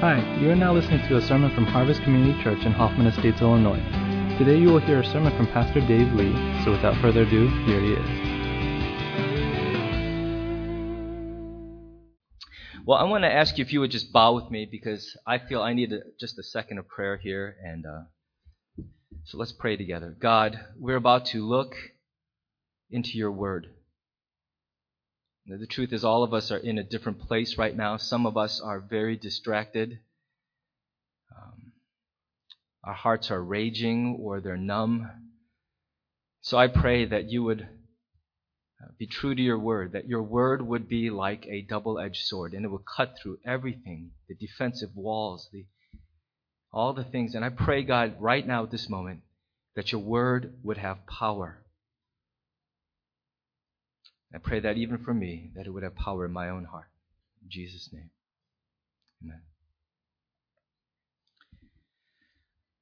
Hi, you are now listening to a sermon from Harvest Community Church in Hoffman Estates, Illinois. Today you will hear a sermon from Pastor Dave Lee, so without further ado, here he is. Well, I want to ask you if you would just bow with me because I feel I need a, just a second of prayer here. And uh, so let's pray together. God, we're about to look into your word. The truth is, all of us are in a different place right now. Some of us are very distracted. Um, our hearts are raging or they're numb. So I pray that you would uh, be true to your word, that your word would be like a double edged sword and it would cut through everything the defensive walls, the, all the things. And I pray, God, right now at this moment, that your word would have power I pray that even for me, that it would have power in my own heart. In Jesus' name. Amen.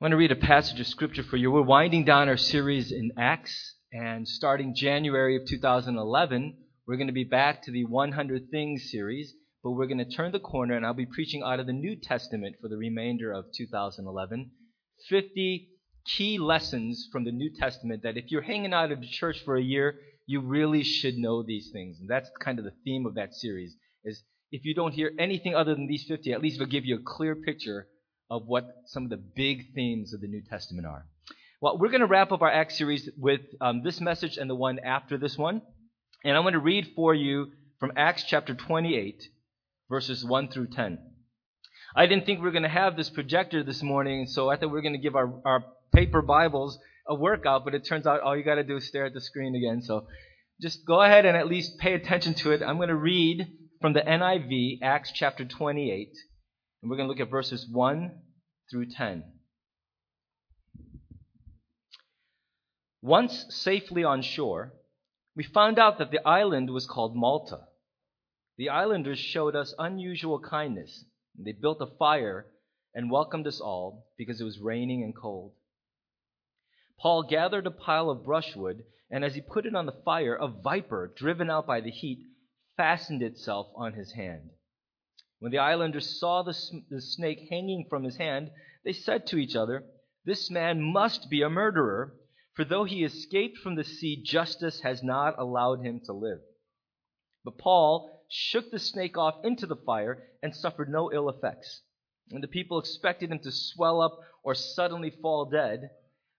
I want to read a passage of scripture for you. We're winding down our series in Acts, and starting January of 2011, we're going to be back to the 100 Things series, but we're going to turn the corner, and I'll be preaching out of the New Testament for the remainder of 2011. 50 key lessons from the New Testament that if you're hanging out of the church for a year, you really should know these things. And that's kind of the theme of that series is if you don't hear anything other than these 50, at least it'll give you a clear picture of what some of the big themes of the New Testament are. Well, we're going to wrap up our Acts series with um, this message and the one after this one. And I'm going to read for you from Acts chapter 28, verses 1 through 10. I didn't think we were going to have this projector this morning, so I thought we were going to give our, our paper Bibles a workout, but it turns out all you got to do is stare at the screen again. So just go ahead and at least pay attention to it. I'm going to read from the NIV, Acts chapter 28, and we're going to look at verses 1 through 10. Once safely on shore, we found out that the island was called Malta. The islanders showed us unusual kindness. They built a fire and welcomed us all because it was raining and cold. Paul gathered a pile of brushwood, and as he put it on the fire, a viper, driven out by the heat, fastened itself on his hand. When the islanders saw the, the snake hanging from his hand, they said to each other, This man must be a murderer, for though he escaped from the sea, justice has not allowed him to live. But Paul shook the snake off into the fire and suffered no ill effects. And the people expected him to swell up or suddenly fall dead.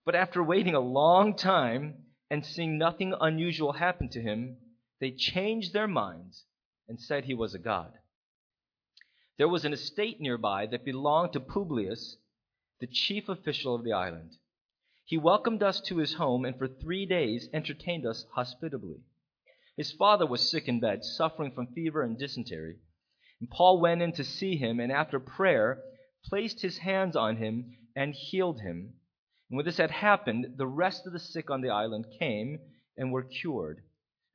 But after waiting a long time and seeing nothing unusual happen to him, they changed their minds and said he was a god. There was an estate nearby that belonged to Publius, the chief official of the island. He welcomed us to his home and for three days entertained us hospitably. His father was sick in bed, suffering from fever and dysentery. And Paul went in to see him and after prayer placed his hands on him and healed him. And when this had happened, the rest of the sick on the island came and were cured.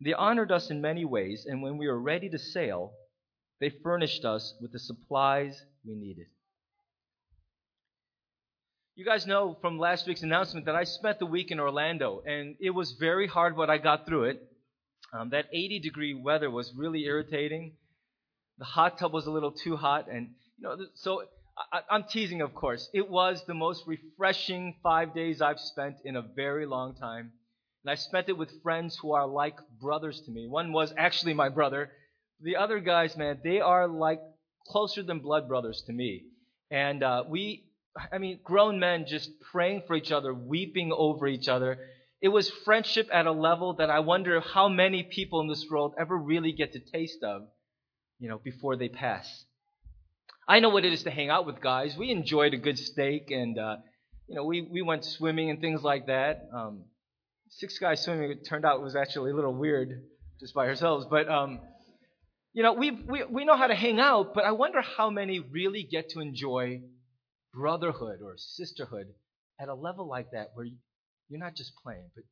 They honored us in many ways, and when we were ready to sail, they furnished us with the supplies we needed. You guys know from last week's announcement that I spent the week in Orlando, and it was very hard, but I got through it. Um, that 80 degree weather was really irritating. The hot tub was a little too hot, and you know, so I, I'm teasing, of course. It was the most refreshing five days I've spent in a very long time. And I spent it with friends who are like brothers to me. One was actually my brother. The other guys, man, they are like closer than blood brothers to me. And uh, we, I mean, grown men just praying for each other, weeping over each other. It was friendship at a level that I wonder how many people in this world ever really get to taste of, you know, before they pass. I know what it is to hang out with guys. We enjoyed a good steak, and uh, you know, we we went swimming and things like that. Um, six guys swimming it turned out was actually a little weird just by ourselves, but um, you know, we we we know how to hang out. But I wonder how many really get to enjoy brotherhood or sisterhood at a level like that, where you're not just playing, but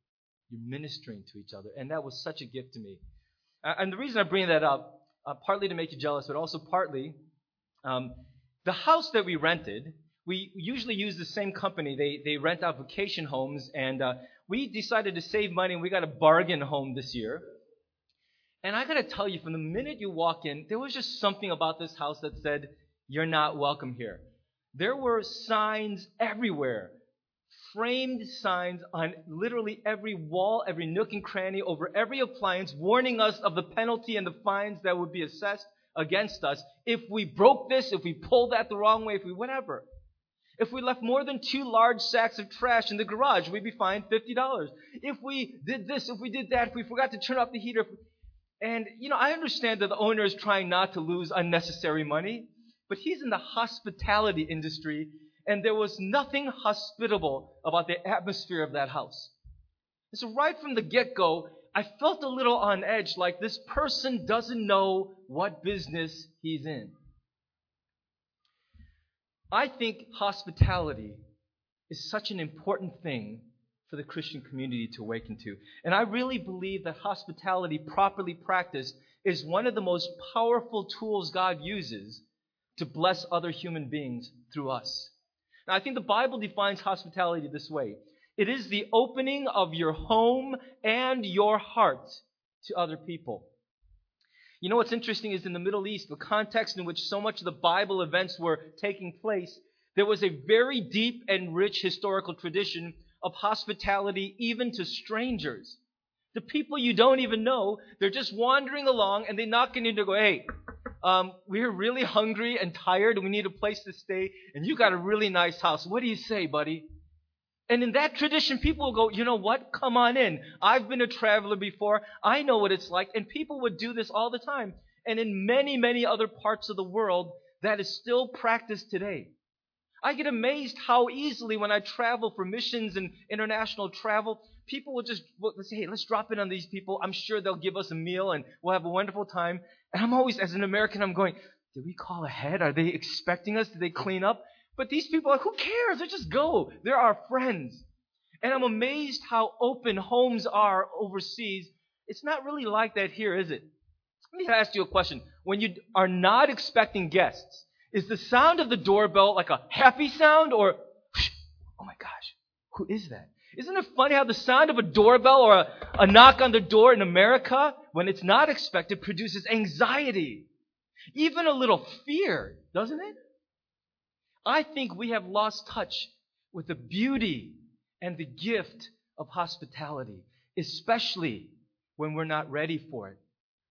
you're ministering to each other, and that was such a gift to me. And the reason I bring that up, uh, partly to make you jealous, but also partly um, the house that we rented, we usually use the same company. They, they rent out vacation homes, and uh, we decided to save money, and we got a bargain home this year. And I got to tell you, from the minute you walk in, there was just something about this house that said, you're not welcome here. There were signs everywhere framed signs on literally every wall, every nook and cranny, over every appliance, warning us of the penalty and the fines that would be assessed against us if we broke this, if we pulled that the wrong way, if we whatever. If we left more than two large sacks of trash in the garage, we'd be fined $50. If we did this, if we did that, if we forgot to turn off the heater. And, you know, I understand that the owner is trying not to lose unnecessary money, but he's in the hospitality industry and there was nothing hospitable about the atmosphere of that house. And so, right from the get go, I felt a little on edge like this person doesn't know what business he's in. I think hospitality is such an important thing for the Christian community to awaken to. And I really believe that hospitality, properly practiced, is one of the most powerful tools God uses to bless other human beings through us. Now, I think the Bible defines hospitality this way it is the opening of your home and your heart to other people. You know what's interesting is in the Middle East, the context in which so much of the Bible events were taking place, there was a very deep and rich historical tradition of hospitality even to strangers. The people you don't even know, they're just wandering along and they knock on your door go, hey, um, we're really hungry and tired. And we need a place to stay. And you got a really nice house. What do you say, buddy? And in that tradition, people will go, you know what? Come on in. I've been a traveler before. I know what it's like. And people would do this all the time. And in many, many other parts of the world, that is still practiced today. I get amazed how easily when I travel for missions and international travel, people will just let's say, hey, let's drop in on these people. I'm sure they'll give us a meal and we'll have a wonderful time. And I'm always, as an American, I'm going, did we call ahead? Are they expecting us? Did they clean up? But these people are, who cares? They just go. They're our friends. And I'm amazed how open homes are overseas. It's not really like that here, is it? Let me ask you a question. When you are not expecting guests, is the sound of the doorbell like a happy sound or, oh my gosh, who is that? Isn't it funny how the sound of a doorbell or a, a knock on the door in America, when it's not expected, produces anxiety? Even a little fear, doesn't it? I think we have lost touch with the beauty and the gift of hospitality, especially when we're not ready for it.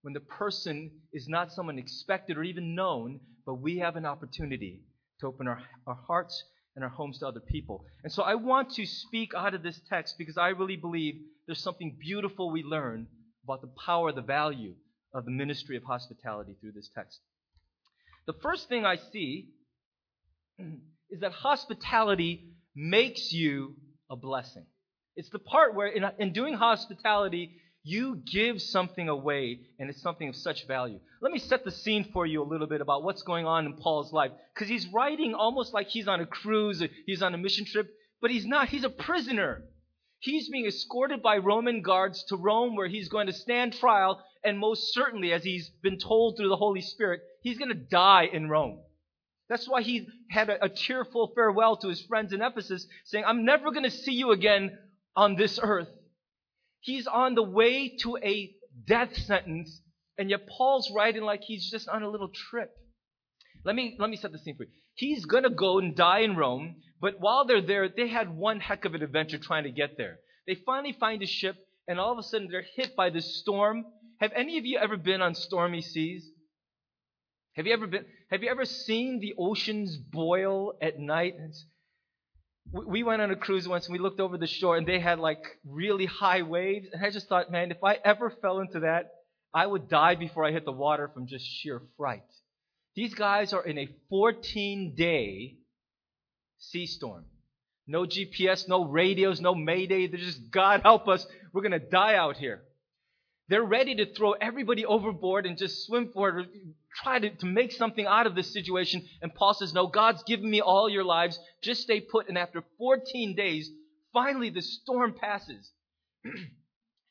When the person is not someone expected or even known, but we have an opportunity to open our, our hearts and our homes to other people. And so I want to speak out of this text because I really believe there's something beautiful we learn about the power, the value of the ministry of hospitality through this text. The first thing I see is that hospitality makes you a blessing. It's the part where, in, in doing hospitality, you give something away, and it's something of such value. Let me set the scene for you a little bit about what's going on in Paul's life. Because he's writing almost like he's on a cruise, he's on a mission trip, but he's not. He's a prisoner. He's being escorted by Roman guards to Rome, where he's going to stand trial, and most certainly, as he's been told through the Holy Spirit, he's going to die in Rome. That's why he had a, a tearful farewell to his friends in Ephesus, saying, I'm never going to see you again on this earth. He's on the way to a death sentence, and yet Paul's writing like he's just on a little trip. Let me, let me set the scene for you. He's going to go and die in Rome, but while they're there, they had one heck of an adventure trying to get there. They finally find a ship, and all of a sudden they're hit by this storm. Have any of you ever been on stormy seas? Have you ever been? Have you ever seen the oceans boil at night? It's, we went on a cruise once and we looked over the shore and they had like really high waves. And I just thought, man, if I ever fell into that, I would die before I hit the water from just sheer fright. These guys are in a 14 day sea storm. No GPS, no radios, no mayday. They're just, God help us, we're going to die out here. They're ready to throw everybody overboard and just swim for it, try to, to make something out of this situation. And Paul says, No, God's given me all your lives. Just stay put. And after 14 days, finally the storm passes.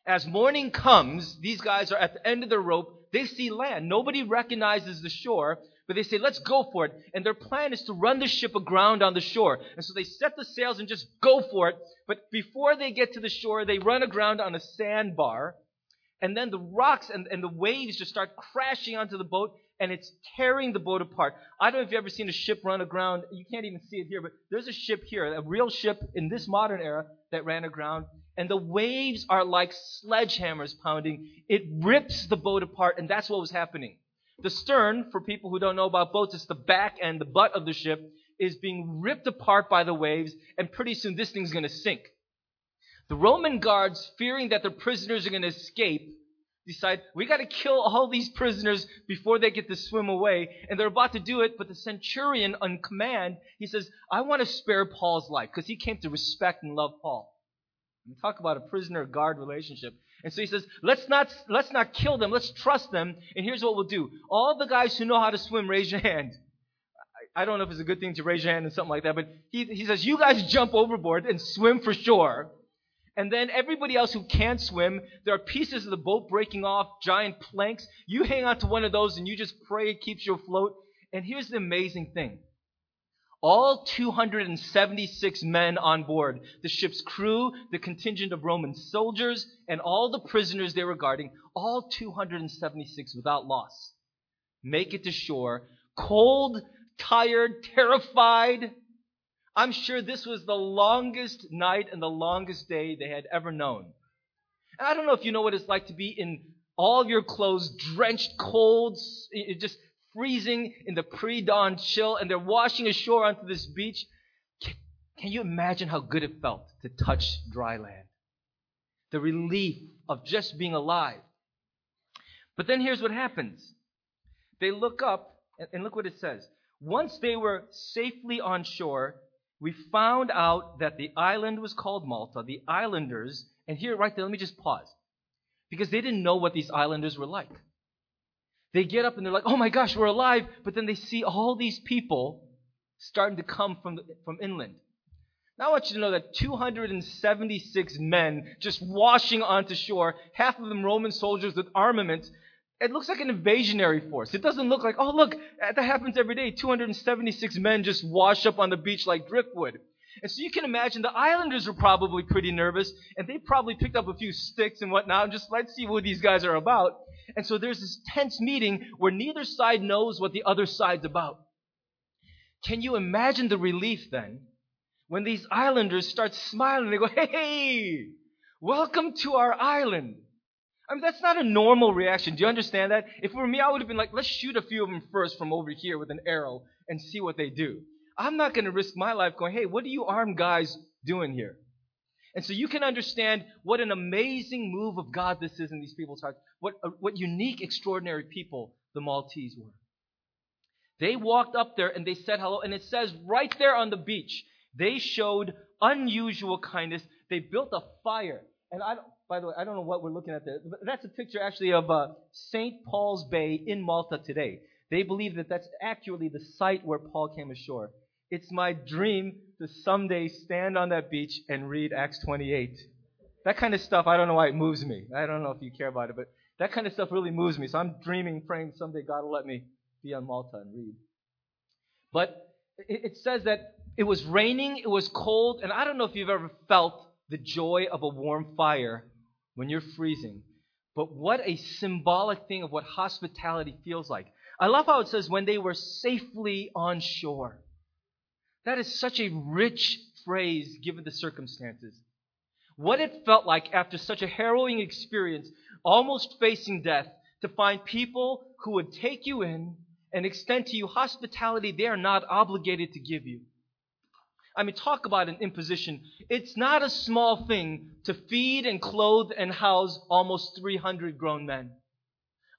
As morning comes, these guys are at the end of the rope. They see land. Nobody recognizes the shore, but they say, let's go for it. And their plan is to run the ship aground on the shore. And so they set the sails and just go for it. But before they get to the shore, they run aground on a sandbar. And then the rocks and, and the waves just start crashing onto the boat and it's tearing the boat apart. I don't know if you've ever seen a ship run aground. You can't even see it here, but there's a ship here, a real ship in this modern era that ran aground, and the waves are like sledgehammers pounding. It rips the boat apart, and that's what was happening. The stern, for people who don't know about boats, it's the back and the butt of the ship, is being ripped apart by the waves, and pretty soon this thing's going to sink. The Roman guards, fearing that their prisoners are going to escape, decide we got to kill all these prisoners before they get to swim away and they're about to do it but the centurion on command he says i want to spare paul's life because he came to respect and love paul. And talk about a prisoner guard relationship. And so he says let's not let's not kill them let's trust them and here's what we'll do. All the guys who know how to swim raise your hand. I don't know if it's a good thing to raise your hand and something like that, but he, he says, You guys jump overboard and swim for shore. And then everybody else who can't swim, there are pieces of the boat breaking off, giant planks. You hang on to one of those and you just pray it keeps you afloat. And here's the amazing thing. All 276 men on board, the ship's crew, the contingent of Roman soldiers, and all the prisoners they were guarding, all 276 without loss, make it to shore, cold, tired, terrified, I'm sure this was the longest night and the longest day they had ever known. And I don't know if you know what it's like to be in all your clothes drenched cold, just freezing in the pre-dawn chill, and they're washing ashore onto this beach. Can, can you imagine how good it felt to touch dry land? The relief of just being alive. But then here's what happens. They look up, and look what it says. Once they were safely on shore, we found out that the island was called Malta. The islanders, and here, right there, let me just pause. Because they didn't know what these islanders were like. They get up and they're like, oh my gosh, we're alive. But then they see all these people starting to come from, the, from inland. Now I want you to know that 276 men just washing onto shore, half of them Roman soldiers with armaments, it looks like an invasionary force. It doesn't look like, oh, look, that happens every day. 276 men just wash up on the beach like driftwood. And so you can imagine the islanders were probably pretty nervous, and they probably picked up a few sticks and whatnot, and just let's see what these guys are about. And so there's this tense meeting where neither side knows what the other side's about. Can you imagine the relief then when these islanders start smiling? They go, hey, welcome to our island. I mean, that's not a normal reaction. Do you understand that? If it were me, I would have been like, let's shoot a few of them first from over here with an arrow and see what they do. I'm not going to risk my life going, hey, what are you armed guys doing here? And so you can understand what an amazing move of God this is in these people's hearts. What, uh, what unique, extraordinary people the Maltese were. They walked up there and they said hello, and it says right there on the beach, they showed unusual kindness. They built a fire. And I don't, by the way, I don't know what we're looking at there. That's a picture actually of uh, St. Paul's Bay in Malta today. They believe that that's actually the site where Paul came ashore. It's my dream to someday stand on that beach and read Acts 28. That kind of stuff, I don't know why it moves me. I don't know if you care about it, but that kind of stuff really moves me. So I'm dreaming, praying someday God will let me be on Malta and read. But it says that it was raining, it was cold, and I don't know if you've ever felt the joy of a warm fire when you're freezing. But what a symbolic thing of what hospitality feels like. I love how it says when they were safely on shore. That is such a rich phrase given the circumstances. What it felt like after such a harrowing experience, almost facing death, to find people who would take you in and extend to you hospitality they are not obligated to give you. I mean, talk about an imposition. It's not a small thing to feed and clothe and house almost 300 grown men.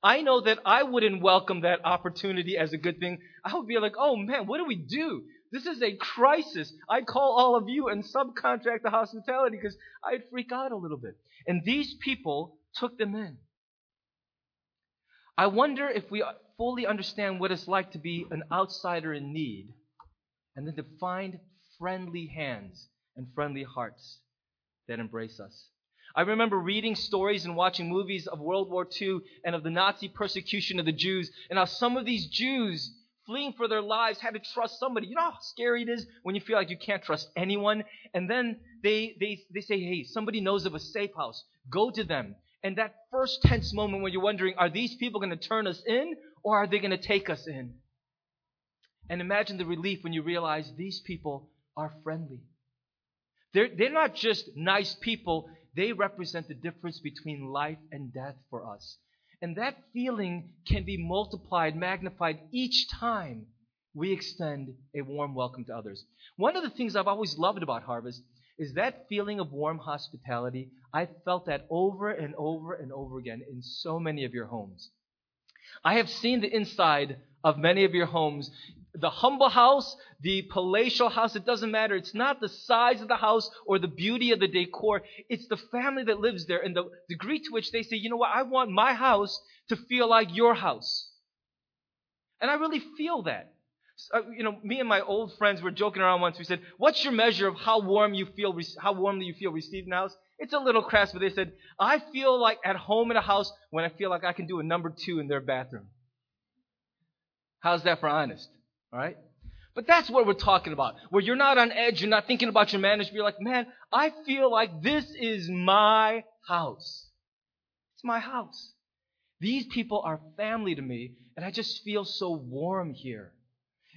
I know that I wouldn't welcome that opportunity as a good thing. I would be like, oh man, what do we do? This is a crisis. I'd call all of you and subcontract the hospitality because I'd freak out a little bit. And these people took them in. I wonder if we fully understand what it's like to be an outsider in need and then to find friendly hands and friendly hearts that embrace us. I remember reading stories and watching movies of World War II and of the Nazi persecution of the Jews, and how some of these Jews fleeing for their lives had to trust somebody. You know how scary it is when you feel like you can't trust anyone? And then they, they, they say, hey, somebody knows of a safe house. Go to them. And that first tense moment when you're wondering, are these people going to turn us in or are they going to take us in? And imagine the relief when you realize these people are friendly. They're, they're not just nice people, they represent the difference between life and death for us. And that feeling can be multiplied, magnified each time we extend a warm welcome to others. One of the things I've always loved about Harvest is that feeling of warm hospitality. I felt that over and over and over again in so many of your homes. I have seen the inside of many of your homes. The humble house, the palatial house, it doesn't matter. It's not the size of the house or the beauty of the decor. It's the family that lives there and the degree to which they say, you know what, I want my house to feel like your house. And I really feel that. Uh, you know, me and my old friends were joking around once. We said, "What's your measure of how warm you feel, how warmly you feel received in the house?" It's a little crass, but they said, "I feel like at home in a house when I feel like I can do a number two in their bathroom." How's that for honest? All right. But that's what we're talking about. Where you're not on edge, you're not thinking about your manager. You're like, man, I feel like this is my house. It's my house. These people are family to me, and I just feel so warm here.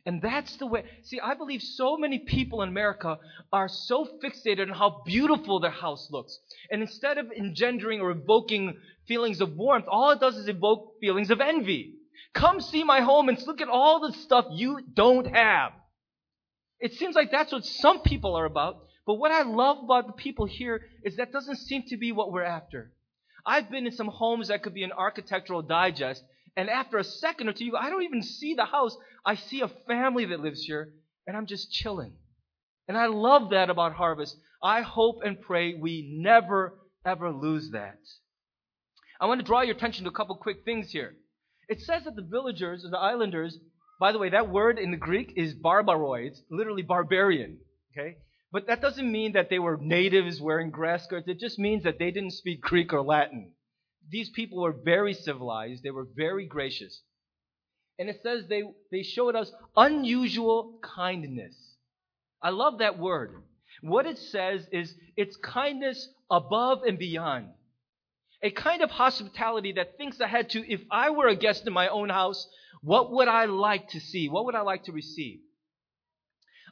And that's the way. See, I believe so many people in America are so fixated on how beautiful their house looks. And instead of engendering or evoking feelings of warmth, all it does is evoke feelings of envy. Come see my home and look at all the stuff you don't have. It seems like that's what some people are about. But what I love about the people here is that doesn't seem to be what we're after. I've been in some homes that could be an architectural digest, and after a second or two, I don't even see the house. I see a family that lives here, and I'm just chilling. And I love that about harvest. I hope and pray we never, ever lose that. I want to draw your attention to a couple quick things here. It says that the villagers or the islanders, by the way, that word in the Greek is barbaroi. It's literally barbarian. Okay? But that doesn't mean that they were natives wearing grass skirts. It just means that they didn't speak Greek or Latin these people were very civilized, they were very gracious. And it says they, they showed us unusual kindness. I love that word. What it says is it's kindness above and beyond. A kind of hospitality that thinks ahead to if I were a guest in my own house, what would I like to see? What would I like to receive?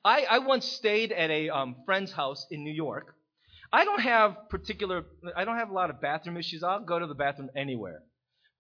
I, I once stayed at a um, friend's house in New York, I don't have particular, I don't have a lot of bathroom issues. I'll go to the bathroom anywhere.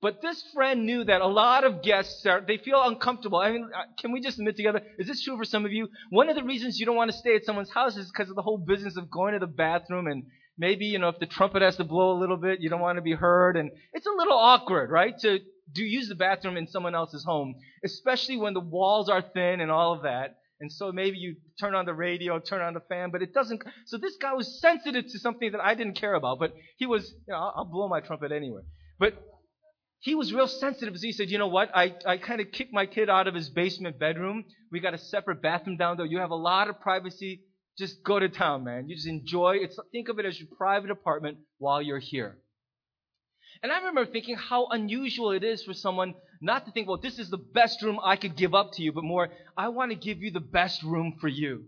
But this friend knew that a lot of guests are, they feel uncomfortable. I mean, uh, can we just admit together, is this true for some of you? One of the reasons you don't want to stay at someone's house is because of the whole business of going to the bathroom and maybe, you know, if the trumpet has to blow a little bit, you don't want to be heard. And it's a little awkward, right? To do use the bathroom in someone else's home, especially when the walls are thin and all of that. And so maybe you turn on the radio, turn on the fan, but it doesn't. So this guy was sensitive to something that I didn't care about, but he was, you know, I'll, I'll blow my trumpet anyway. But he was real sensitive. So he said, you know what? I, I kind of kicked my kid out of his basement bedroom. We got a separate bathroom down there. You have a lot of privacy. Just go to town, man. You just enjoy it. Think of it as your private apartment while you're here. And I remember thinking how unusual it is for someone not to think, well, this is the best room I could give up to you, but more, I want to give you the best room for you.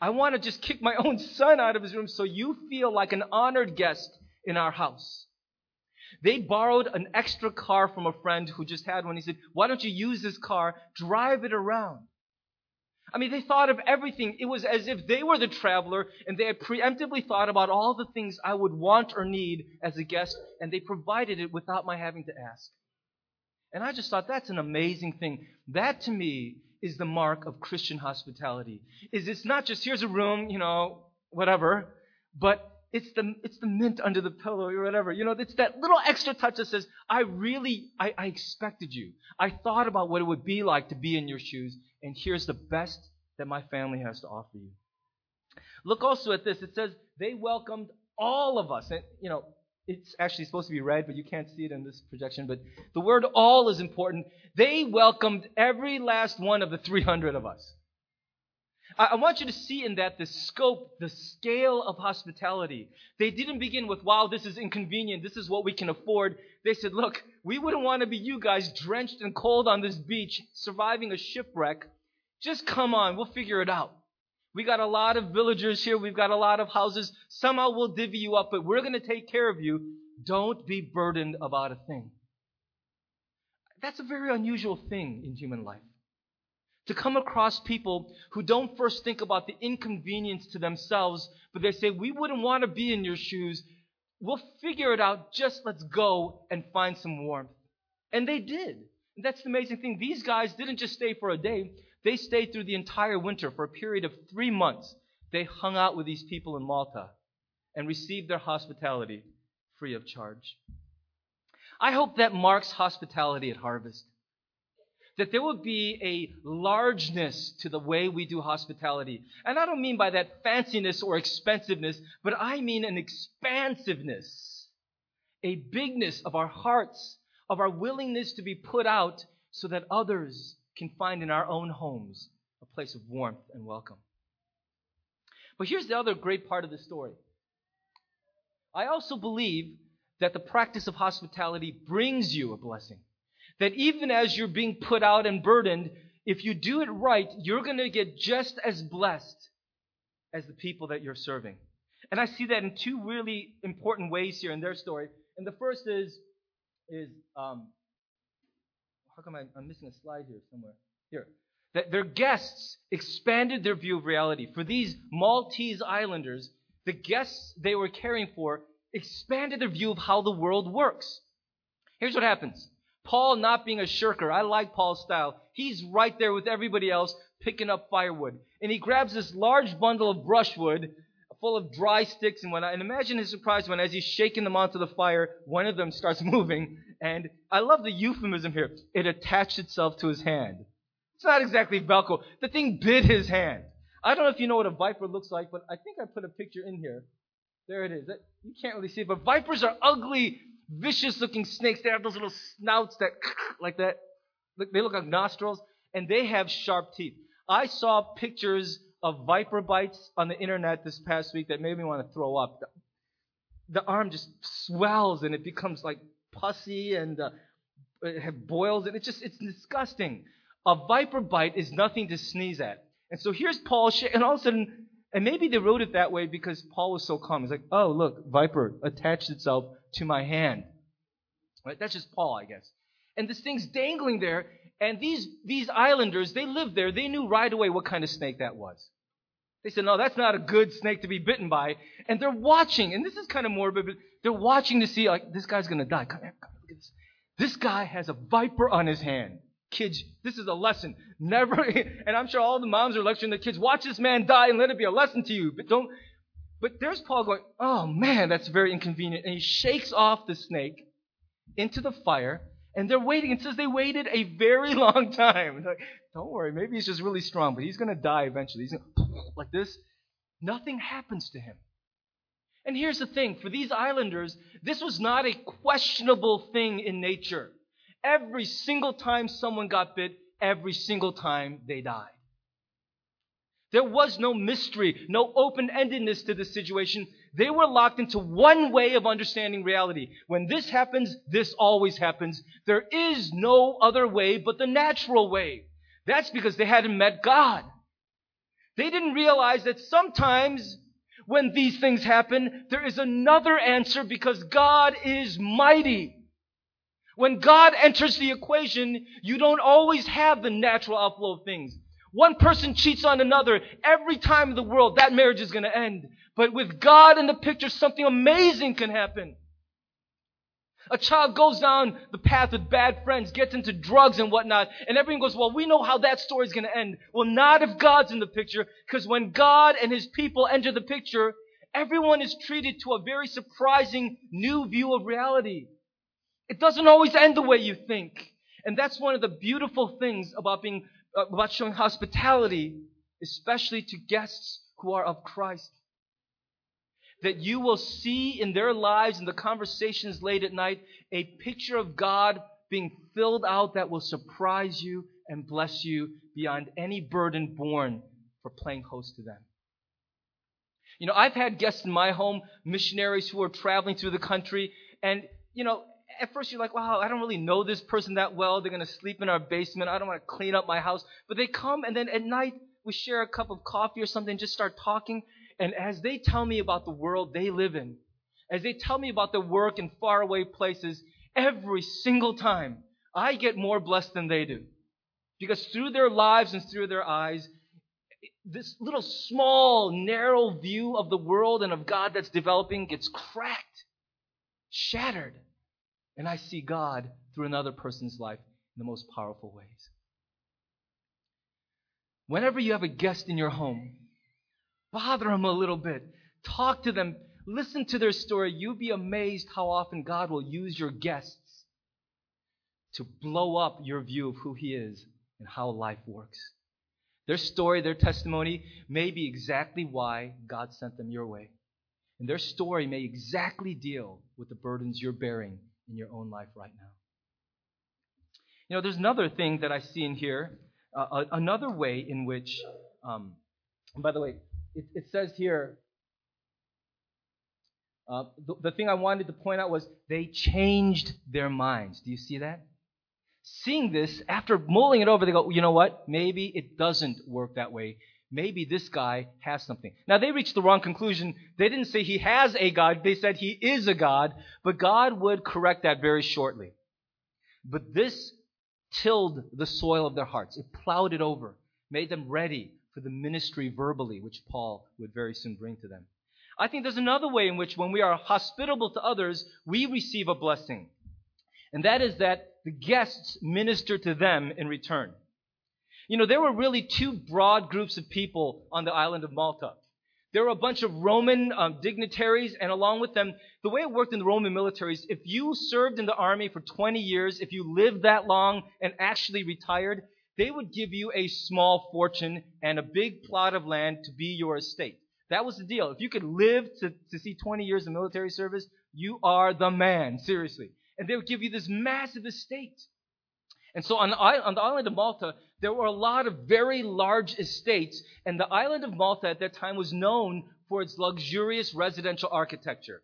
I want to just kick my own son out of his room so you feel like an honored guest in our house. They borrowed an extra car from a friend who just had one. He said, Why don't you use this car? Drive it around. I mean, they thought of everything. It was as if they were the traveler and they had preemptively thought about all the things I would want or need as a guest, and they provided it without my having to ask. And I just thought that's an amazing thing. That to me is the mark of Christian hospitality. Is it's not just here's a room, you know, whatever, but it's the it's the mint under the pillow or whatever. You know, it's that little extra touch that says, I really I, I expected you. I thought about what it would be like to be in your shoes, and here's the best that my family has to offer you. Look also at this. It says they welcomed all of us. And, you know, it's actually supposed to be red, but you can't see it in this projection. But the word all is important. They welcomed every last one of the 300 of us. I want you to see in that the scope, the scale of hospitality. They didn't begin with, wow, this is inconvenient. This is what we can afford. They said, look, we wouldn't want to be you guys drenched and cold on this beach, surviving a shipwreck. Just come on, we'll figure it out. We got a lot of villagers here. We've got a lot of houses. Somehow we'll divvy you up, but we're going to take care of you. Don't be burdened about a thing. That's a very unusual thing in human life. To come across people who don't first think about the inconvenience to themselves, but they say, We wouldn't want to be in your shoes. We'll figure it out. Just let's go and find some warmth. And they did. And that's the amazing thing. These guys didn't just stay for a day, they stayed through the entire winter for a period of three months. They hung out with these people in Malta and received their hospitality free of charge. I hope that marks hospitality at Harvest. That there will be a largeness to the way we do hospitality. And I don't mean by that fanciness or expensiveness, but I mean an expansiveness, a bigness of our hearts, of our willingness to be put out so that others can find in our own homes a place of warmth and welcome. But here's the other great part of the story. I also believe that the practice of hospitality brings you a blessing. That even as you're being put out and burdened, if you do it right, you're going to get just as blessed as the people that you're serving. And I see that in two really important ways here in their story. And the first is, is um, how come I, I'm missing a slide here somewhere? Here. That their guests expanded their view of reality. For these Maltese islanders, the guests they were caring for expanded their view of how the world works. Here's what happens. Paul not being a shirker. I like Paul's style. He's right there with everybody else picking up firewood. And he grabs this large bundle of brushwood full of dry sticks and whatnot. And imagine his surprise when, as he's shaking them onto the fire, one of them starts moving. And I love the euphemism here. It attached itself to his hand. It's not exactly Velcro. The thing bit his hand. I don't know if you know what a viper looks like, but I think I put a picture in here. There it is. You can't really see it, but vipers are ugly, vicious looking snakes. They have those little snouts that, like that. They look like nostrils, and they have sharp teeth. I saw pictures of viper bites on the internet this past week that made me want to throw up. The, the arm just swells and it becomes like pussy and uh, it boils and it's just it's disgusting. A viper bite is nothing to sneeze at. And so here's Paul, and all of a sudden and maybe they wrote it that way because Paul was so calm. He's like, oh, look, viper attached itself to my hand. Right? That's just Paul, I guess. And this thing's dangling there. And these, these islanders, they lived there. They knew right away what kind of snake that was. They said, no, that's not a good snake to be bitten by. And they're watching. And this is kind of morbid, but they're watching to see, like, this guy's going to die. Come here, come here, look at this. This guy has a viper on his hand kids, this is a lesson. Never, and I'm sure all the moms are lecturing the kids, watch this man die and let it be a lesson to you. But don't, but there's Paul going, oh man, that's very inconvenient. And he shakes off the snake into the fire, and they're waiting. It says they waited a very long time. Like, don't worry, maybe he's just really strong, but he's going to die eventually. He's going like this. Nothing happens to him. And here's the thing for these islanders, this was not a questionable thing in nature. Every single time someone got bit, every single time they died. There was no mystery, no open endedness to the situation. They were locked into one way of understanding reality. When this happens, this always happens. There is no other way but the natural way. That's because they hadn't met God. They didn't realize that sometimes when these things happen, there is another answer because God is mighty. When God enters the equation, you don't always have the natural outflow of things. One person cheats on another every time in the world, that marriage is going to end. But with God in the picture, something amazing can happen. A child goes down the path with bad friends, gets into drugs and whatnot, and everyone goes, well, we know how that story is going to end. Well, not if God's in the picture, because when God and His people enter the picture, everyone is treated to a very surprising new view of reality. It doesn't always end the way you think. And that's one of the beautiful things about being, Uh, about showing hospitality, especially to guests who are of Christ. That you will see in their lives, and the conversations late at night, a picture of God being filled out that will surprise you and bless you beyond any burden borne for playing host to them. You know, I've had guests in my home, missionaries who are traveling through the country, and, you know, at first you're like, wow, I don't really know this person that well. They're going to sleep in our basement. I don't want to clean up my house. But they come and then at night we share a cup of coffee or something, just start talking. And as they tell me about the world they live in, as they tell me about their work in faraway places, every single time I get more blessed than they do. Because through their lives and through their eyes, this little small, narrow view of the world and of God that's developing gets cracked, shattered. And I see God through another person's life in the most powerful ways. Whenever you have a guest in your home, bother them a little bit. Talk to them. Listen to their story. You'll be amazed how often God will use your guests to blow up your view of who He is and how life works. Their story, their testimony may be exactly why God sent them your way. And their story may exactly deal with the burdens you're bearing in your own life right now. You know, there's another thing that I see in here, uh, another way in which, um, by the way, it, it says here, uh, the, the thing I wanted to point out was they changed their minds. Do you see that? Seeing this, after mulling it over, they go, you know what? Maybe it doesn't work that way. Maybe this guy has something. Now, they reached the wrong conclusion. They didn't say he has a God, they said he is a God, but God would correct that very shortly. But this tilled the soil of their hearts, it plowed it over, made them ready for the ministry verbally, which Paul would very soon bring to them. I think there's another way in which, when we are hospitable to others, we receive a blessing. And that is that the guests minister to them in return. You know, there were really two broad groups of people on the island of Malta. There were a bunch of Roman um, dignitaries, and along with them, the way it worked in the Roman militaries, if you served in the army for 20 years, if you lived that long and actually retired, they would give you a small fortune and a big plot of land to be your estate. That was the deal. If you could live to, to see 20 years of military service, you are the man, seriously. And they would give you this massive estate. And so on the, on the island of Malta, there were a lot of very large estates, and the island of Malta at that time was known for its luxurious residential architecture.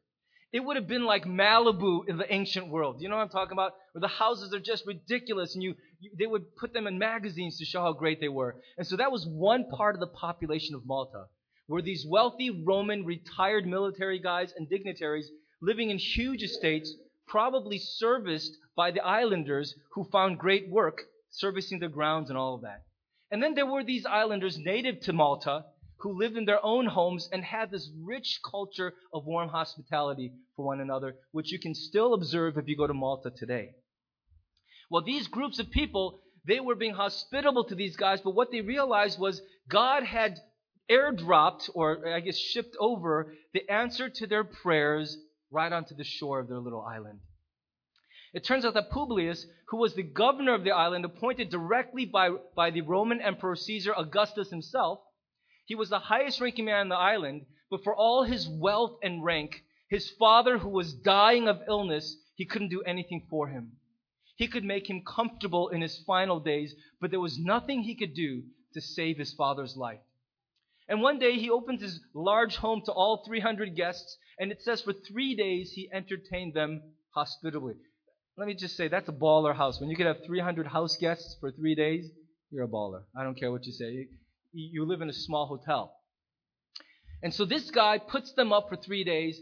It would have been like Malibu in the ancient world. You know what I'm talking about? Where the houses are just ridiculous, and you, you they would put them in magazines to show how great they were. And so that was one part of the population of Malta were these wealthy Roman retired military guys and dignitaries living in huge estates, probably serviced by the islanders who found great work servicing the grounds and all of that. And then there were these islanders native to Malta who lived in their own homes and had this rich culture of warm hospitality for one another, which you can still observe if you go to Malta today. Well, these groups of people, they were being hospitable to these guys, but what they realized was God had airdropped, or I guess shipped over, the answer to their prayers right onto the shore of their little island. It turns out that Publius, who was the governor of the island, appointed directly by, by the Roman Emperor Caesar Augustus himself, he was the highest ranking man on the island, but for all his wealth and rank, his father, who was dying of illness, he couldn't do anything for him. He could make him comfortable in his final days, but there was nothing he could do to save his father's life. And one day he opens his large home to all 300 guests, and it says for three days he entertained them hospitably. Let me just say, that's a baller house. When you could have 300 house guests for three days, you're a baller. I don't care what you say. You live in a small hotel. And so this guy puts them up for three days,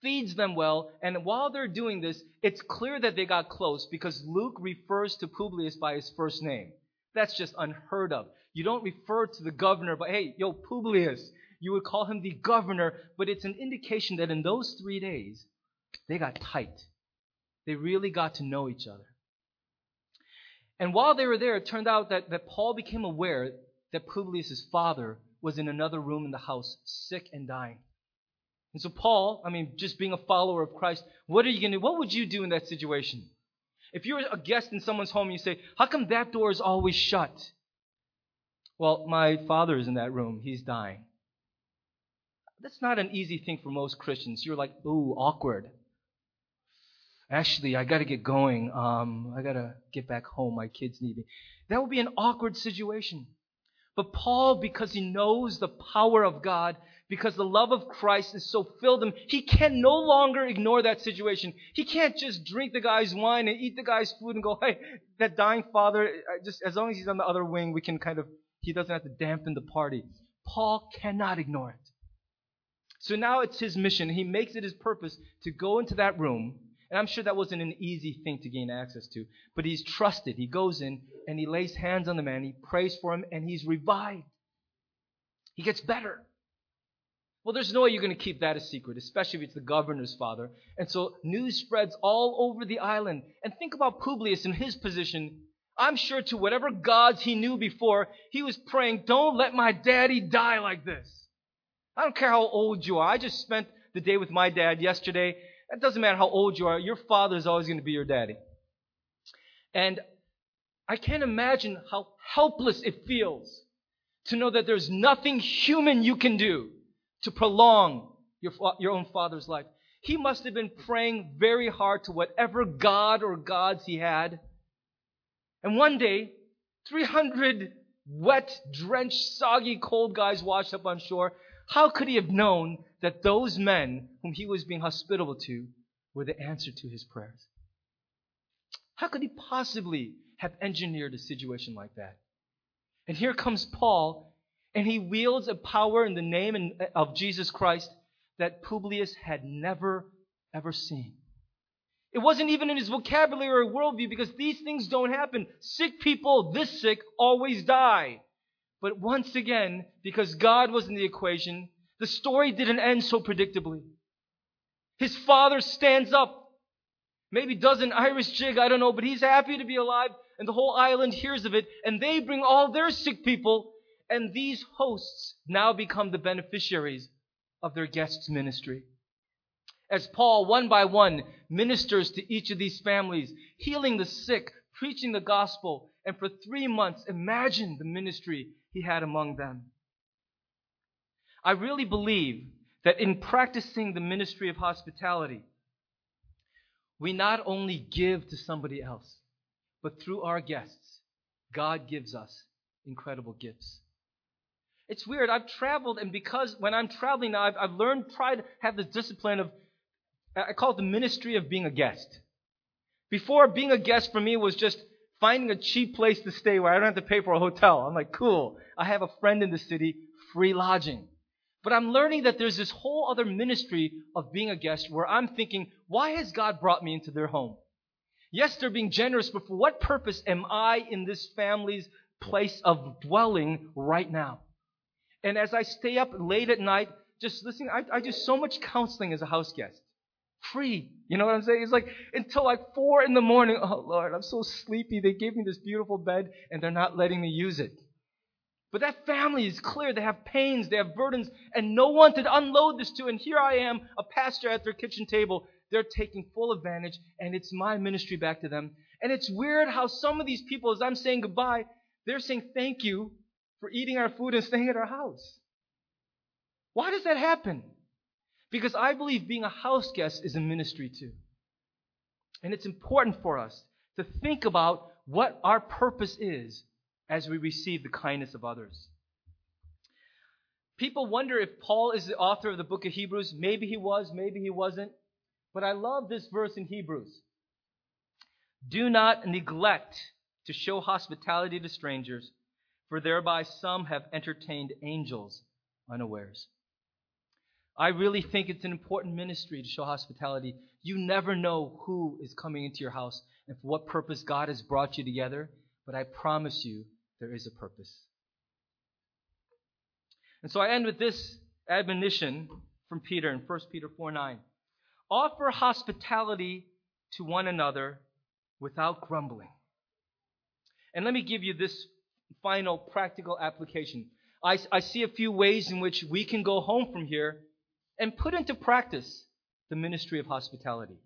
feeds them well, and while they're doing this, it's clear that they got close because Luke refers to Publius by his first name. That's just unheard of. You don't refer to the governor, but hey, yo, Publius. You would call him the governor, but it's an indication that in those three days, they got tight. They really got to know each other. And while they were there, it turned out that, that Paul became aware that Publius' father was in another room in the house, sick and dying. And so Paul, I mean, just being a follower of Christ, what are you going to What would you do in that situation? If you're a guest in someone's home and you say, How come that door is always shut? Well, my father is in that room. He's dying. That's not an easy thing for most Christians. You're like, ooh, awkward. Actually, I got to get going. Um, I got to get back home. My kids need me. That would be an awkward situation. But Paul, because he knows the power of God, because the love of Christ has so filled him, he can no longer ignore that situation. He can't just drink the guy's wine and eat the guy's food and go, hey, that dying father, just as long as he's on the other wing, we can kind of he doesn't have to dampen the party. Paul cannot ignore it. So now it's his mission. He makes it his purpose to go into that room And I'm sure that wasn't an easy thing to gain access to. But he's trusted. He goes in and he lays hands on the man. He prays for him and he's revived. He gets better. Well, there's no way you're going to keep that a secret, especially if it's the governor's father. And so news spreads all over the island. And think about Publius in his position. I'm sure to whatever gods he knew before, he was praying, don't let my daddy die like this. I don't care how old you are. I just spent the day with my dad yesterday. It doesn't matter how old you are. Your father is always going to be your daddy. And I can't imagine how helpless it feels to know that there's nothing human you can do to prolong your, your own father's life. He must have been praying very hard to whatever god or gods he had. And one day, 300 wet, drenched, soggy, cold guys washed up on shore. How could he have known that those men whom he was being hospitable to were the answer to his prayers? How could he possibly have engineered a situation like that? And here comes Paul and he wields a power in the name uh, of Jesus Christ that Publius had never, ever seen. It wasn't even in his vocabulary or worldview because these things don't happen. Sick people, this sick, always die. But once again, because God was in the equation, the story didn't end so predictably. His father stands up, maybe does an Irish jig, I don't know, but he's happy to be alive, and the whole island hears of it, and they bring all their sick people and these hosts now become the beneficiaries of their guest's ministry. As Paul, one by one, ministers to each of these families, healing the sick, preaching the gospel, and for three months, imagine the ministry he had among them. I really believe that in practicing the ministry of hospitality, we not only give to somebody else, but through our guests, God gives us incredible gifts. It's weird. I've traveled, and because when I'm traveling now, I've, I've learned, try to have the discipline of, I call it the ministry of being a guest. Before, being a guest for me was just finding a cheap place to stay where I don't have to pay for a hotel. I'm like, cool. I have a friend in the city, free lodging. But I'm learning that there's this whole other ministry of being a guest where I'm thinking, why has God brought me into their home? Yes, they're being generous, but for what purpose am I in this family's place of dwelling right now? And as I stay up late at night, just listening, I, I do so much counseling as a house guest. Free. You know what I'm saying? It's like until like four in the morning. Oh Lord, I'm so sleepy. They gave me this beautiful bed and they're not letting me use it. But that family is clear. They have pains, they have burdens, and no one to unload this to. And here I am, a pastor at their kitchen table. They're taking full advantage, and it's my ministry back to them. And it's weird how some of these people, as I'm saying goodbye, they're saying thank you for eating our food and staying at our house. Why does that happen? Because I believe being a house guest is a ministry too. And it's important for us to think about what our purpose is as we receive the kindness of others. People wonder if Paul is the author of the book of Hebrews. Maybe he was, maybe he wasn't. But I love this verse in Hebrews. Do not neglect to show hospitality to strangers, for thereby some have entertained angels unawares. I really think it's an important ministry to show hospitality. You never know who is coming into your house and for what purpose God has brought you together, but I promise you there is a purpose. And so I end with this admonition from Peter in 1 Peter 4 9. Offer hospitality to one another without grumbling. And let me give you this final practical application. I, I see a few ways in which we can go home from here and put into practice the ministry of hospitality.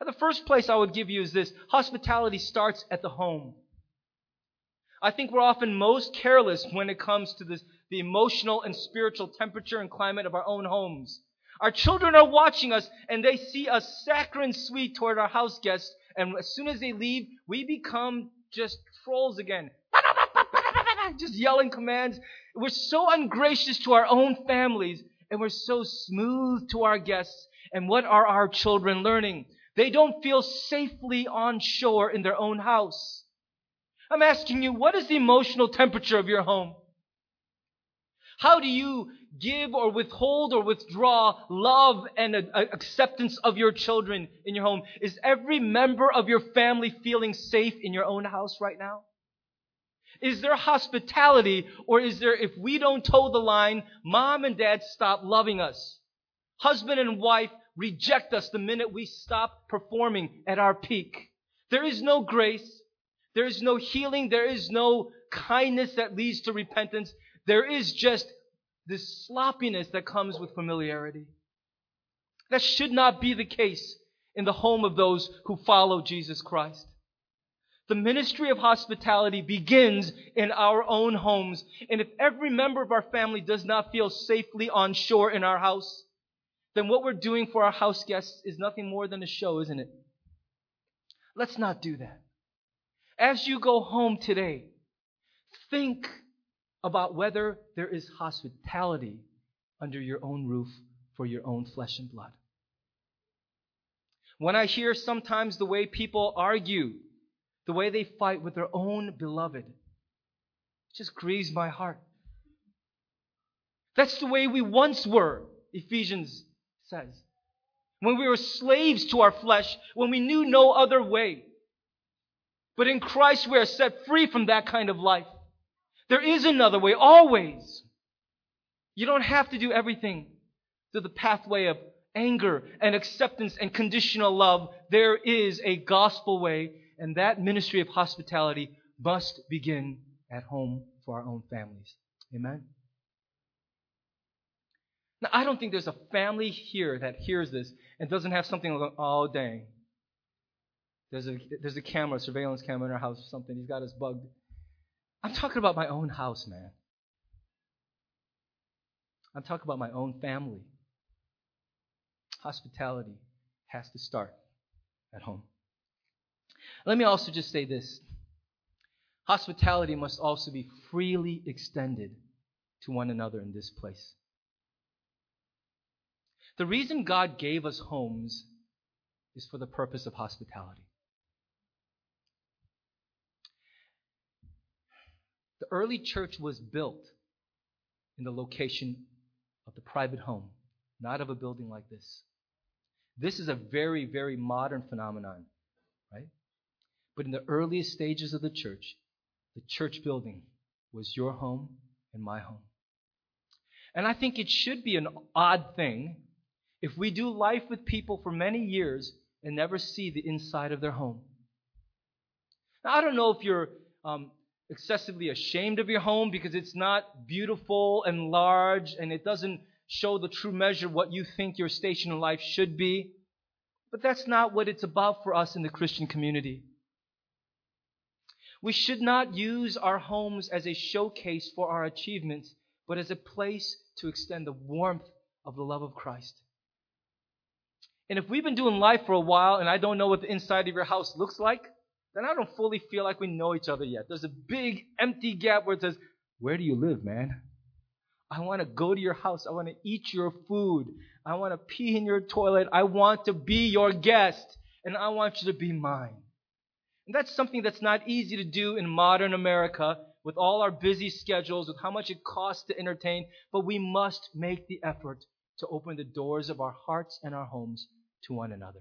Now, the first place I would give you is this hospitality starts at the home. I think we're often most careless when it comes to this, the emotional and spiritual temperature and climate of our own homes. Our children are watching us and they see us saccharine sweet toward our house guests, and as soon as they leave, we become just trolls again just yelling commands. We're so ungracious to our own families, and we're so smooth to our guests. And what are our children learning? They don't feel safely on shore in their own house. I'm asking you, what is the emotional temperature of your home? How do you give or withhold or withdraw love and acceptance of your children in your home? Is every member of your family feeling safe in your own house right now? Is there hospitality or is there, if we don't toe the line, mom and dad stop loving us? Husband and wife reject us the minute we stop performing at our peak. There is no grace. There is no healing. There is no kindness that leads to repentance. There is just this sloppiness that comes with familiarity. That should not be the case in the home of those who follow Jesus Christ. The ministry of hospitality begins in our own homes. And if every member of our family does not feel safely on shore in our house, then what we're doing for our house guests is nothing more than a show, isn't it? Let's not do that. As you go home today, think about whether there is hospitality under your own roof for your own flesh and blood. When I hear sometimes the way people argue, the way they fight with their own beloved, just grieves my heart. That's the way we once were, Ephesians says. When we were slaves to our flesh, when we knew no other way. But in Christ we are set free from that kind of life. There is another way, always. You don't have to do everything through the pathway of anger and acceptance and conditional love. There is a gospel way, and that ministry of hospitality must begin at home for our own families. Amen? Now, I don't think there's a family here that hears this and doesn't have something like, oh, dang. There's a, there's a camera, a surveillance camera in our house or something. He's got us bugged. I'm talking about my own house, man. I'm talking about my own family. Hospitality has to start at home. Let me also just say this hospitality must also be freely extended to one another in this place. The reason God gave us homes is for the purpose of hospitality. The early church was built in the location of the private home, not of a building like this. This is a very, very modern phenomenon? But in the earliest stages of the church, the church building was your home and my home. And I think it should be an odd thing if we do life with people for many years and never see the inside of their home. Now, I don't know if you're um, excessively ashamed of your home because it's not beautiful and large and it doesn't show the true measure what you think your station in life should be. But that's not what it's about for us in the Christian community. We should not use our homes as a showcase for our achievements, but as a place to extend the warmth of the love of Christ. And if we've been doing life for a while and I don't know what the inside of your house looks like, then I don't fully feel like we know each other yet. There's a big empty gap where it says, Where do you live, man? I want to go to your house. I want to eat your food. I want to pee in your toilet. I want to be your guest. And I want you to be mine. And that's something that's not easy to do in modern America with all our busy schedules, with how much it costs to entertain. But we must make the effort to open the doors of our hearts and our homes to one another.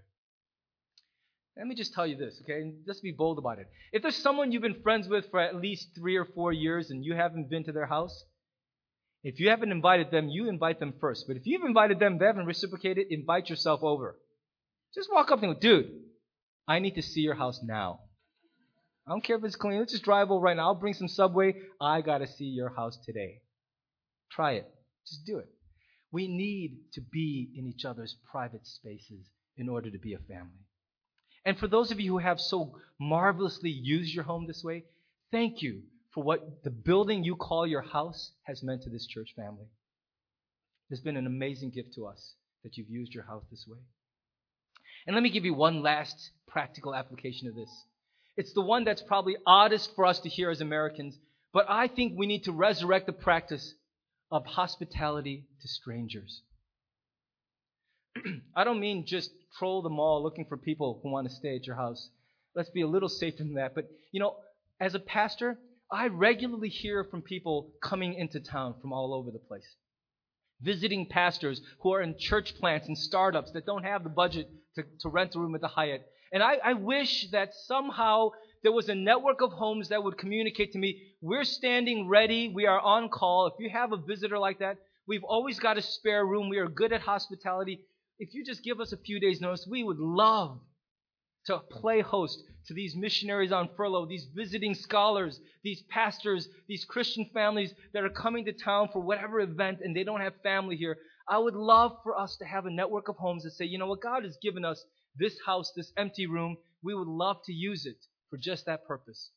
Let me just tell you this, okay? And just be bold about it. If there's someone you've been friends with for at least three or four years and you haven't been to their house, if you haven't invited them, you invite them first. But if you've invited them, they haven't reciprocated, invite yourself over. Just walk up and go, dude, I need to see your house now. I don't care if it's clean. Let's just drive over right now. I'll bring some Subway. I got to see your house today. Try it. Just do it. We need to be in each other's private spaces in order to be a family. And for those of you who have so marvelously used your home this way, thank you for what the building you call your house has meant to this church family. It's been an amazing gift to us that you've used your house this way. And let me give you one last practical application of this. It's the one that's probably oddest for us to hear as Americans, but I think we need to resurrect the practice of hospitality to strangers. I don't mean just troll the mall looking for people who want to stay at your house. Let's be a little safer than that. But, you know, as a pastor, I regularly hear from people coming into town from all over the place. Visiting pastors who are in church plants and startups that don't have the budget to, to rent a room at the Hyatt. And I, I wish that somehow there was a network of homes that would communicate to me, we're standing ready, we are on call. If you have a visitor like that, we've always got a spare room, we are good at hospitality. If you just give us a few days' notice, we would love to play host to these missionaries on furlough, these visiting scholars, these pastors, these Christian families that are coming to town for whatever event and they don't have family here. I would love for us to have a network of homes that say, you know what, God has given us this house, this empty room. We would love to use it for just that purpose.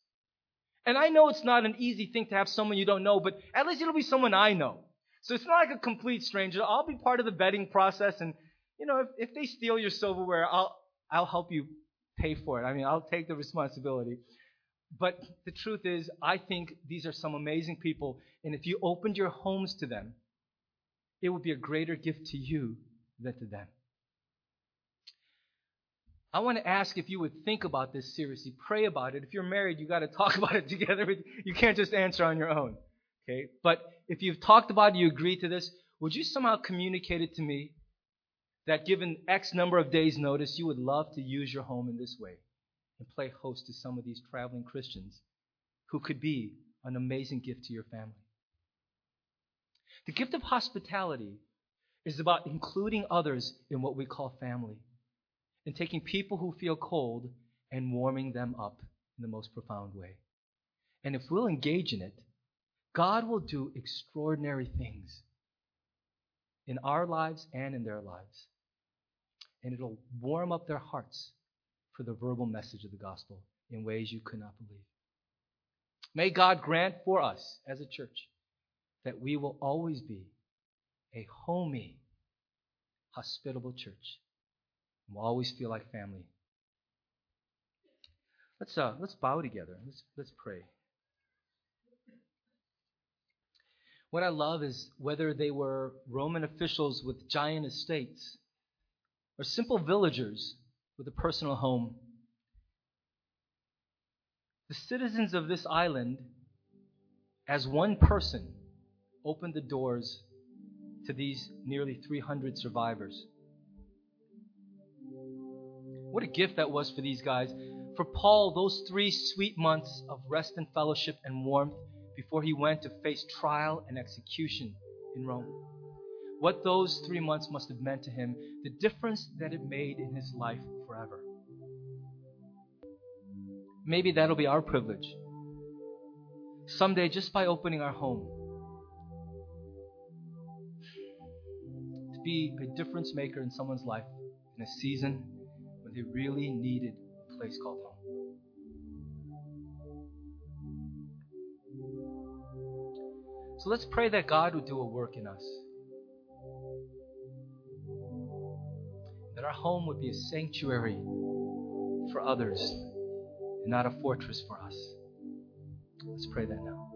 And I know it's not an easy thing to have someone you don't know, but at least it'll be someone I know. So it's not like a complete stranger. I'll be part of the vetting process, and you know, if, if they steal your silverware, I'll I'll help you pay for it. I mean, I'll take the responsibility. But the truth is, I think these are some amazing people, and if you opened your homes to them, it would be a greater gift to you than to them. I want to ask if you would think about this seriously. Pray about it. If you're married, you got to talk about it together. You can't just answer on your own. Okay? But if you've talked about it, you agree to this, would you somehow communicate it to me that given X number of days' notice, you would love to use your home in this way and play host to some of these traveling Christians who could be an amazing gift to your family? The gift of hospitality is about including others in what we call family and taking people who feel cold and warming them up in the most profound way. And if we'll engage in it, God will do extraordinary things in our lives and in their lives. And it'll warm up their hearts for the verbal message of the gospel in ways you could not believe. May God grant for us as a church that we will always be a homey, hospitable church We'll always feel like family. Let's uh, let's bow together. Let's let's pray. What I love is whether they were Roman officials with giant estates or simple villagers with a personal home. The citizens of this island, as one person, opened the doors to these nearly 300 survivors. What a gift that was for these guys. For Paul, those three sweet months of rest and fellowship and warmth before he went to face trial and execution in Rome. What those three months must have meant to him, the difference that it made in his life forever. Maybe that'll be our privilege. Someday, just by opening our home, to be a difference maker in someone's life in a season when they really needed a place called home. So let's pray that God would do a work in us. That our home would be a sanctuary for others and not a fortress for us. Let's pray that now.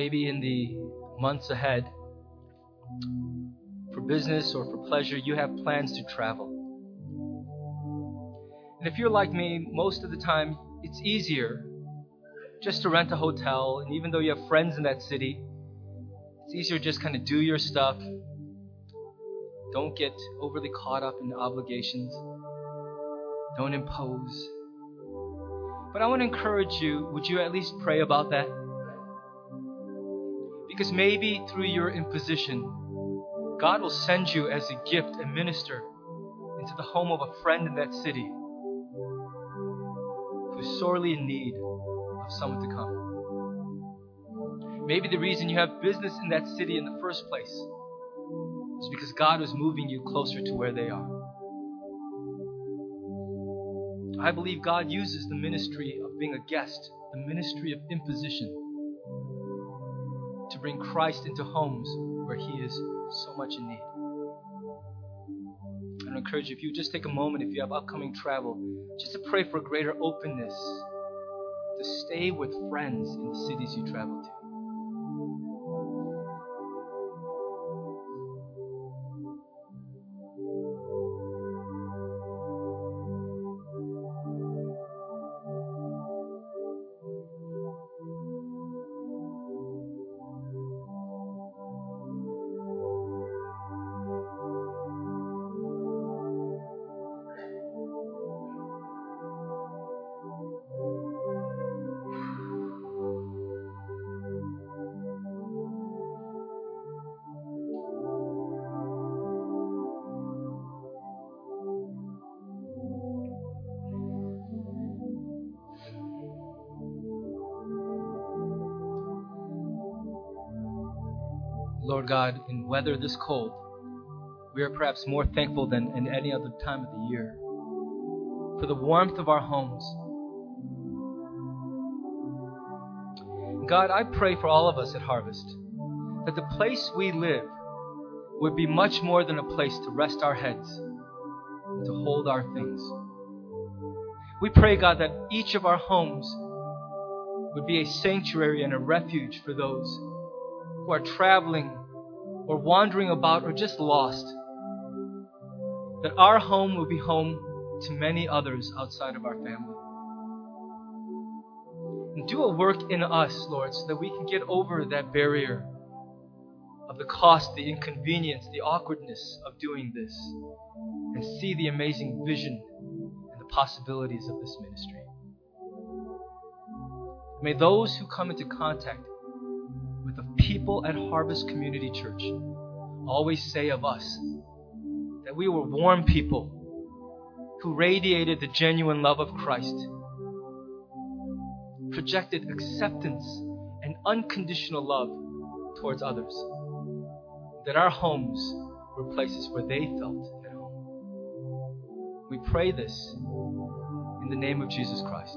Maybe in the months ahead, for business or for pleasure, you have plans to travel. And if you're like me, most of the time it's easier just to rent a hotel. And even though you have friends in that city, it's easier just kind of do your stuff. Don't get overly caught up in obligations. Don't impose. But I want to encourage you would you at least pray about that? Because maybe through your imposition, God will send you as a gift and minister into the home of a friend in that city who's sorely in need of someone to come. Maybe the reason you have business in that city in the first place is because God was moving you closer to where they are. I believe God uses the ministry of being a guest, the ministry of imposition, to bring Christ into homes where He is so much in need. I encourage you, if you just take a moment, if you have upcoming travel, just to pray for greater openness, to stay with friends in the cities you travel to. God, in weather this cold, we are perhaps more thankful than in any other time of the year for the warmth of our homes. God, I pray for all of us at Harvest that the place we live would be much more than a place to rest our heads and to hold our things. We pray, God, that each of our homes would be a sanctuary and a refuge for those who are traveling or wandering about or just lost. That our home will be home to many others outside of our family. And do a work in us, Lord, so that we can get over that barrier of the cost, the inconvenience, the awkwardness of doing this, and see the amazing vision and the possibilities of this ministry. May those who come into contact with the people at Harvest Community Church always say of us that we were warm people who radiated the genuine love of Christ, projected acceptance and unconditional love towards others, that our homes were places where they felt at home. We pray this in the name of Jesus Christ.